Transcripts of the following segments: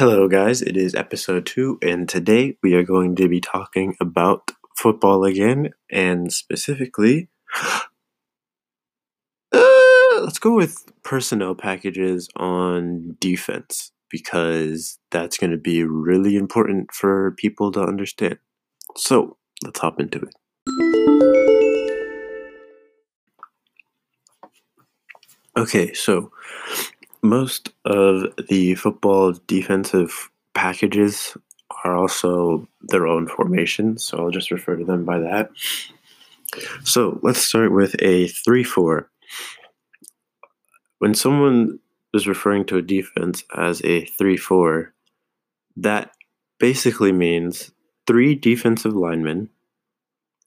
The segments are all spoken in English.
Hello, guys. It is episode two, and today we are going to be talking about football again, and specifically, uh, let's go with personnel packages on defense because that's going to be really important for people to understand. So, let's hop into it. Okay, so most of the football defensive packages are also their own formations, so I'll just refer to them by that. So let's start with a 3 4. When someone is referring to a defense as a 3 4, that basically means three defensive linemen,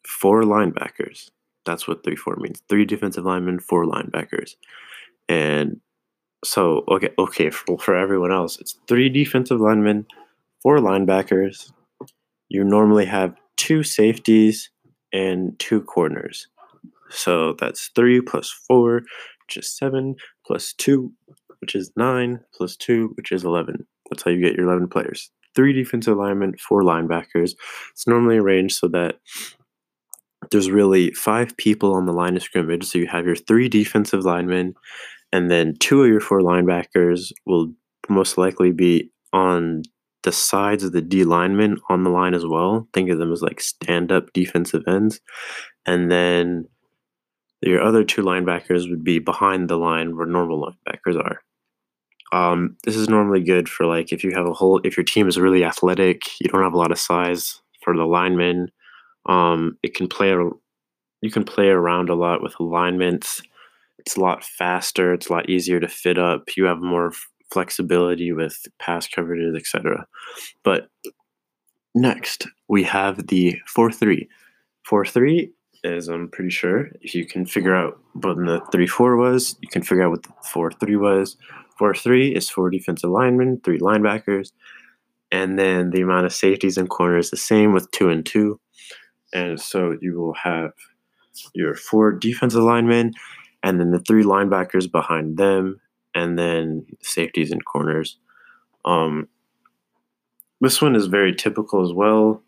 four linebackers. That's what 3 4 means. Three defensive linemen, four linebackers. And so okay, okay, for, for everyone else, it's three defensive linemen, four linebackers. You normally have two safeties and two corners. So that's three plus four, which is seven, plus two, which is nine, plus two, which is 11. That's how you get your 11 players. Three defensive linemen, four linebackers. It's normally arranged so that there's really five people on the line of scrimmage. So you have your three defensive linemen and then two of your four linebackers will most likely be on the sides of the D linemen on the line as well. Think of them as like stand up defensive ends. And then your other two linebackers would be behind the line where normal linebackers are. Um, this is normally good for like if you have a whole if your team is really athletic, you don't have a lot of size for the linemen. Um, it can play you can play around a lot with alignments it's a lot faster. It's a lot easier to fit up. You have more flexibility with pass coverages, etc. But next, we have the 4 3. 4 3 is, I'm pretty sure, if you can figure out what the 3 4 was, you can figure out what the 4 3 was. 4 3 is four defensive linemen, three linebackers, and then the amount of safeties and corners the same with 2 and 2. And so you will have your four defensive linemen and then the three linebackers behind them, and then safeties and corners. Um, this one is very typical as well.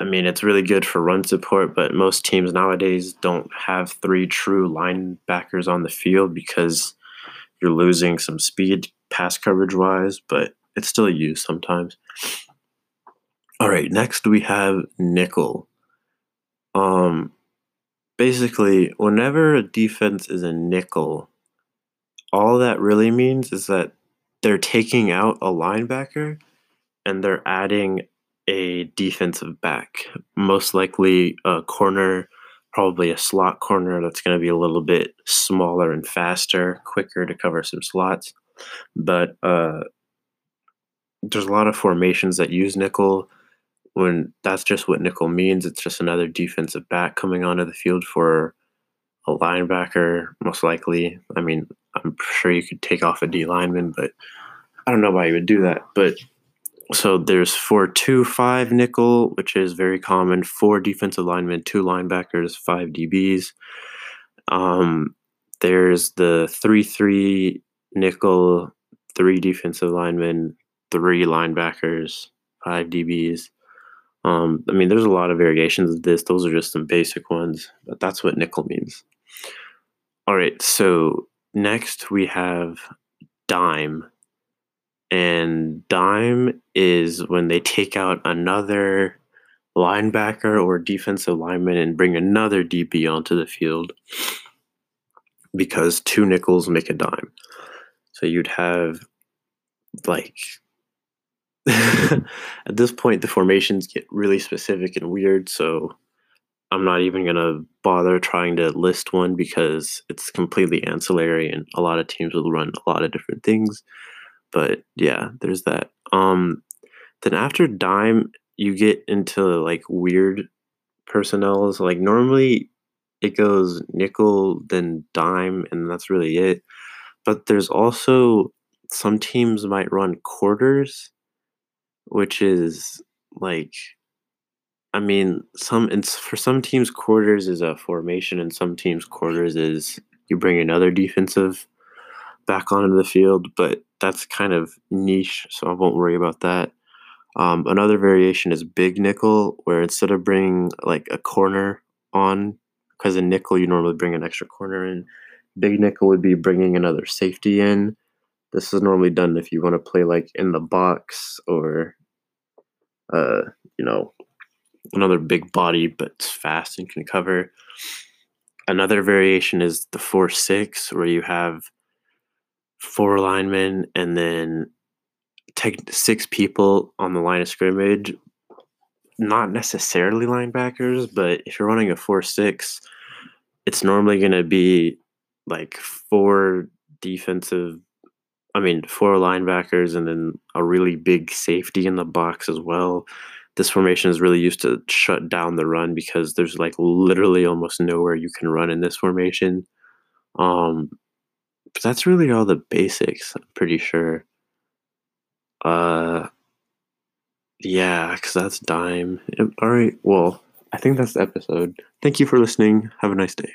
I mean, it's really good for run support, but most teams nowadays don't have three true linebackers on the field because you're losing some speed pass coverage wise, but it's still used sometimes. All right, next we have nickel. Um, basically, whenever a defense is a nickel, all that really means is that they're taking out a linebacker and they're adding a defensive back, most likely a corner, probably a slot corner that's going to be a little bit smaller and faster, quicker to cover some slots. But uh, there's a lot of formations that use nickel when that's just what nickel means. It's just another defensive back coming onto the field for a linebacker, most likely. I mean, I'm sure you could take off a D lineman, but I don't know why you would do that. But so there's four two five nickel, which is very common. Four defensive linemen, two linebackers, five DBs. Um, there's the three three nickel, three defensive linemen, three linebackers, five DBs. Um, I mean, there's a lot of variations of this. Those are just some basic ones, but that's what nickel means. All right, so next we have dime. And dime is when they take out another linebacker or defensive lineman and bring another DB onto the field because two nickels make a dime. So you'd have like at this point, the formations get really specific and weird, so I'm not even going to bother trying to list one because it's completely ancillary and a lot of teams will run a lot of different things. But yeah, there's that. Um, then after dime, you get into like weird personnels. Like normally it goes nickel, then dime, and that's really it. But there's also some teams might run quarters which is like I mean, some it's for some teams quarters is a formation, and some teams quarters is you bring another defensive back onto the field. But that's kind of niche, so I won't worry about that. Um, another variation is big nickel, where instead of bringing like a corner on, because in nickel you normally bring an extra corner in, big nickel would be bringing another safety in. This is normally done if you want to play like in the box or, uh, you know, another big body but fast and can cover. Another variation is the 4 6, where you have four linemen and then take six people on the line of scrimmage. Not necessarily linebackers, but if you're running a 4 6, it's normally going to be like four defensive, I mean, four linebackers and then a really big safety in the box as well. This formation is really used to shut down the run because there's like literally almost nowhere you can run in this formation. Um, but that's really all the basics, I'm pretty sure. Uh, yeah, because that's dime. All right, well, I think that's the episode. Thank you for listening. Have a nice day.